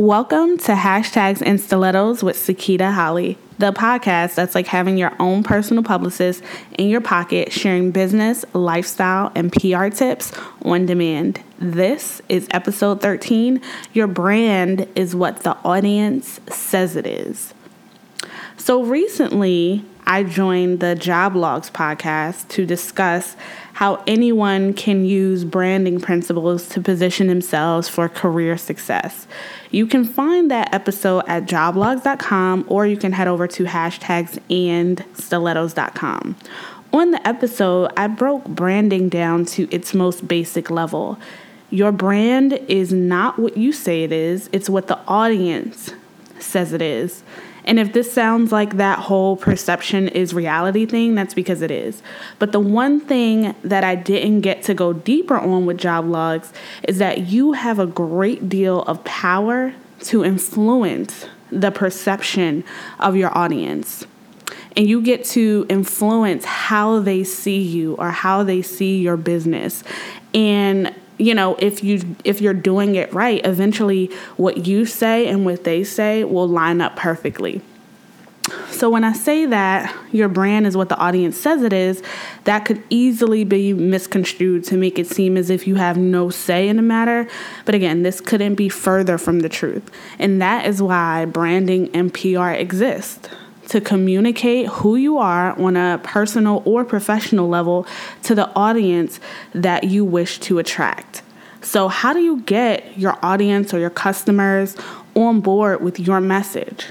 Welcome to Hashtags and Stilettos with Sakita Holley, the podcast that's like having your own personal publicist in your pocket, sharing business, lifestyle, and PR tips on demand. This is episode 13. Your brand is what the audience says it is. So recently, I joined the Joblogues podcast to discuss how anyone can use branding principles to position themselves for career success. You can find that episode at joblogues.com or you can head over to hashtags and stilettos.com. On the episode, I broke branding down to its most basic level. Your brand is not what you say it is, it's what the audience says it is. And if this sounds like that whole perception is reality thing, that's because it is. But the one thing that I didn't get to go deeper on with Joblogues is that you have a great deal of power to influence the perception of your audience. And you get to influence how they see you or how they see your business. And you know if you if you're doing it right eventually what you say and what they say will line up perfectly so when I say that your brand is what the audience says it is, that could easily be misconstrued to make it seem as if you have no say in the matter. But again, this couldn't be further from the truth. And that is why branding and PR exist to communicate who you are on a personal or professional level to the audience that you wish to attract. So, how do you get your audience or your customers on board with your message?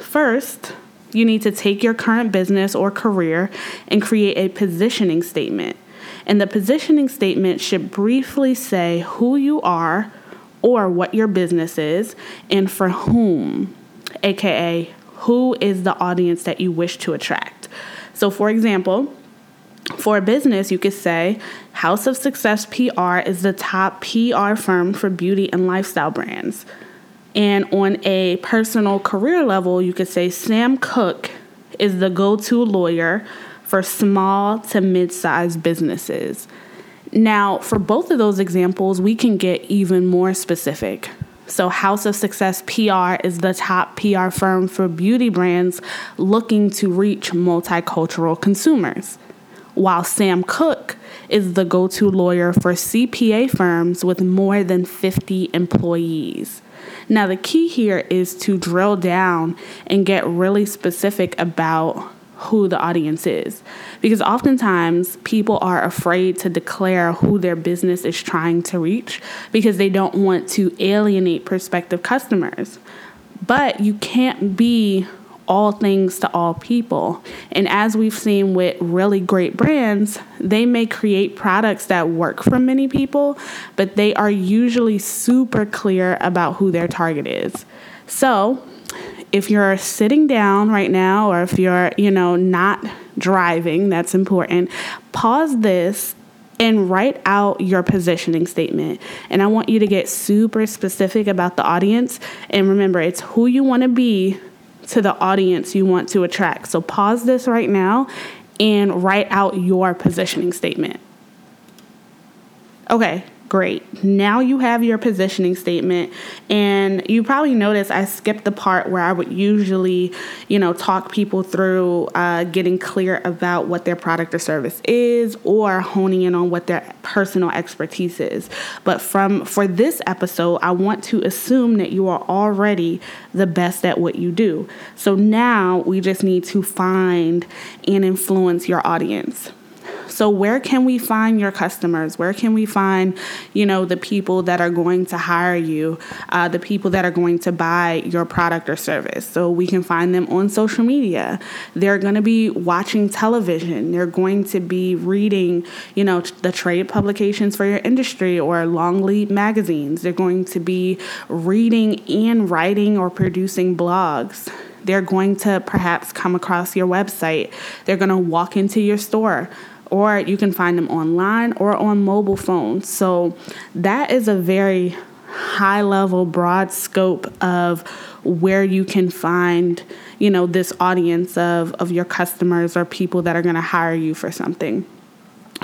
First, you need to take your current business or career and create a positioning statement. And the positioning statement should briefly say who you are or what your business is and for whom, aka who is the audience that you wish to attract. So, for example, for a business, you could say House of Success PR is the top PR firm for beauty and lifestyle brands. And on a personal career level, you could say Sam Cook is the go to lawyer for small to mid sized businesses. Now, for both of those examples, we can get even more specific. So, House of Success PR is the top PR firm for beauty brands looking to reach multicultural consumers, while Sam Cook is the go to lawyer for CPA firms with more than 50 employees. Now, the key here is to drill down and get really specific about who the audience is. Because oftentimes people are afraid to declare who their business is trying to reach because they don't want to alienate prospective customers. But you can't be all things to all people. And as we've seen with really great brands, they may create products that work for many people, but they are usually super clear about who their target is. So, if you're sitting down right now or if you're, you know, not driving, that's important. Pause this and write out your positioning statement. And I want you to get super specific about the audience. And remember, it's who you want to be to the audience you want to attract. So pause this right now and write out your positioning statement. Okay, Great. Now you have your positioning statement, and you probably noticed I skipped the part where I would usually, you know, talk people through uh, getting clear about what their product or service is, or honing in on what their personal expertise is. But from for this episode, I want to assume that you are already the best at what you do. So now we just need to find and influence your audience. So where can we find your customers? Where can we find, you know, the people that are going to hire you, uh, the people that are going to buy your product or service? So we can find them on social media. They're going to be watching television. They're going to be reading, you know, the trade publications for your industry or long lead magazines. They're going to be reading and writing or producing blogs. They're going to perhaps come across your website. They're going to walk into your store or you can find them online or on mobile phones. So that is a very high level broad scope of where you can find you know this audience of of your customers or people that are going to hire you for something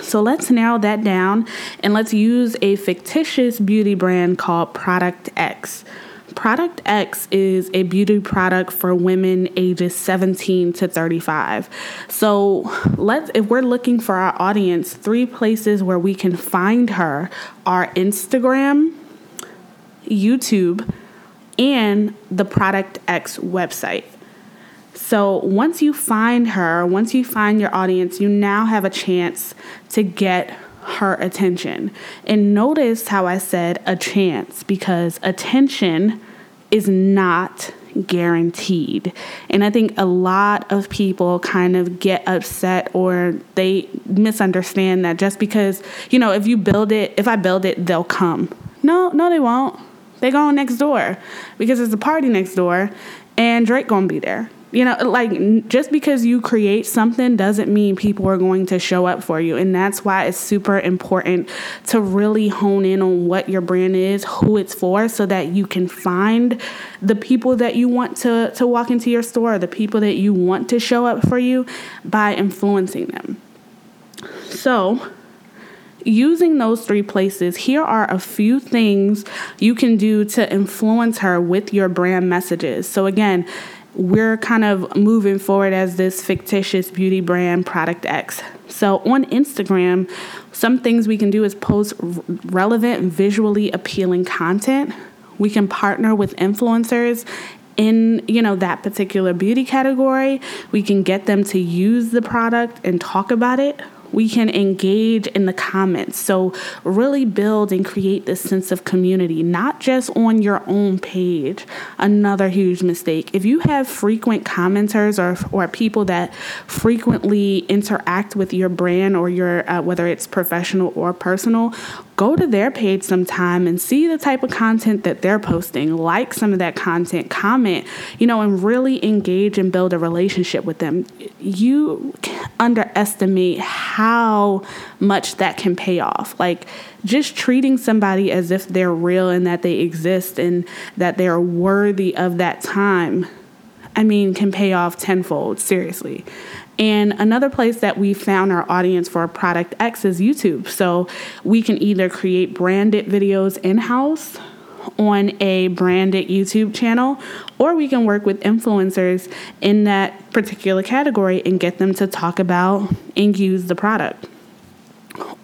so let's narrow that down and let's use a fictitious beauty brand called product x Product X is a beauty product for women ages 17 to 35. So, let's if we're looking for our audience, three places where we can find her are Instagram, YouTube, and the Product X website. So, once you find her, once you find your audience, you now have a chance to get her attention. And notice how I said a chance because attention is not guaranteed. And I think a lot of people kind of get upset or they misunderstand that just because, you know, if you build it, if I build it, they'll come. No, no, they won't. They go next door because there's a party next door and Drake gonna be there. You know, like just because you create something doesn't mean people are going to show up for you. And that's why it's super important to really hone in on what your brand is, who it's for, so that you can find the people that you want to, to walk into your store, the people that you want to show up for you by influencing them. So, using those three places, here are a few things you can do to influence her with your brand messages. So, again, we're kind of moving forward as this fictitious beauty brand product X. So on Instagram, some things we can do is post relevant, visually appealing content. We can partner with influencers in you know that particular beauty category we can get them to use the product and talk about it we can engage in the comments. So, really build and create this sense of community, not just on your own page. Another huge mistake. If you have frequent commenters or, or people that frequently interact with your brand or your, uh, whether it's professional or personal, go to their page sometime and see the type of content that they're posting, like some of that content, comment, you know, and really engage and build a relationship with them. You underestimate how much that can pay off. Like just treating somebody as if they're real and that they exist and that they're worthy of that time. I mean, can pay off tenfold, seriously. And another place that we found our audience for product X is YouTube. So we can either create branded videos in house on a branded YouTube channel, or we can work with influencers in that particular category and get them to talk about and use the product.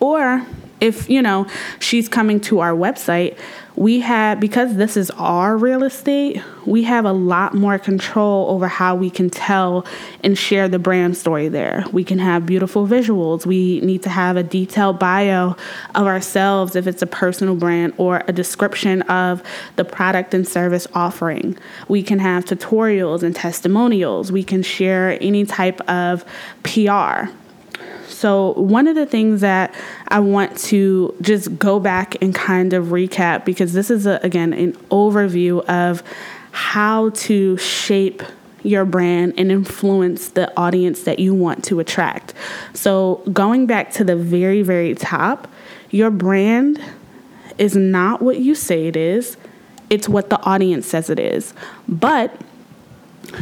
Or if you know she's coming to our website we have because this is our real estate we have a lot more control over how we can tell and share the brand story there. We can have beautiful visuals. We need to have a detailed bio of ourselves if it's a personal brand or a description of the product and service offering. We can have tutorials and testimonials. We can share any type of pr so, one of the things that I want to just go back and kind of recap because this is, a, again, an overview of how to shape your brand and influence the audience that you want to attract. So, going back to the very, very top, your brand is not what you say it is, it's what the audience says it is. But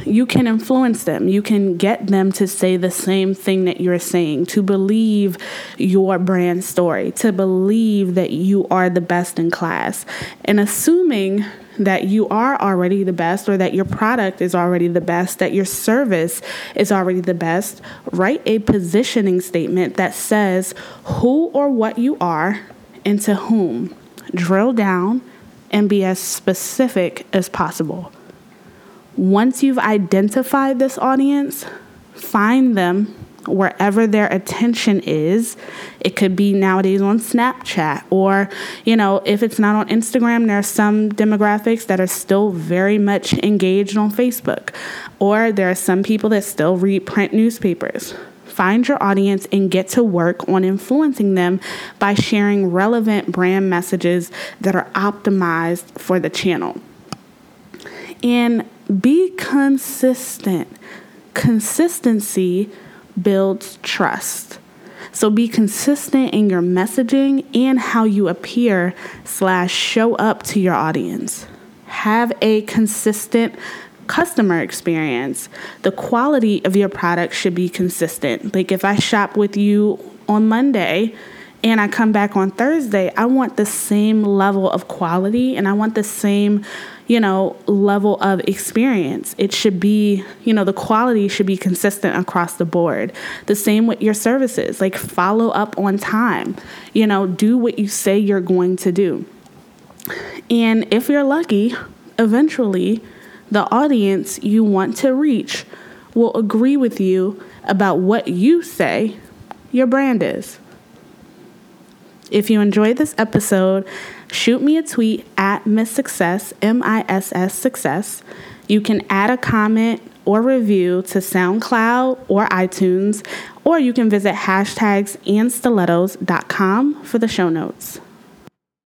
you can influence them. You can get them to say the same thing that you're saying, to believe your brand story, to believe that you are the best in class. And assuming that you are already the best or that your product is already the best, that your service is already the best, write a positioning statement that says who or what you are and to whom. Drill down and be as specific as possible. Once you've identified this audience, find them wherever their attention is. It could be nowadays on Snapchat, or, you know, if it's not on Instagram, there are some demographics that are still very much engaged on Facebook, or there are some people that still read print newspapers. Find your audience and get to work on influencing them by sharing relevant brand messages that are optimized for the channel. And be consistent. Consistency builds trust. So be consistent in your messaging and how you appear slash show up to your audience. Have a consistent customer experience. The quality of your product should be consistent. Like if I shop with you on Monday and I come back on Thursday, I want the same level of quality and I want the same, you know, level of experience. It should be, you know, the quality should be consistent across the board. The same with your services, like follow up on time, you know, do what you say you're going to do. And if you're lucky, eventually the audience you want to reach will agree with you about what you say your brand is. If you enjoyed this episode, shoot me a tweet at Miss Success, M I S S Success. You can add a comment or review to SoundCloud or iTunes, or you can visit hashtags and stilettos.com for the show notes.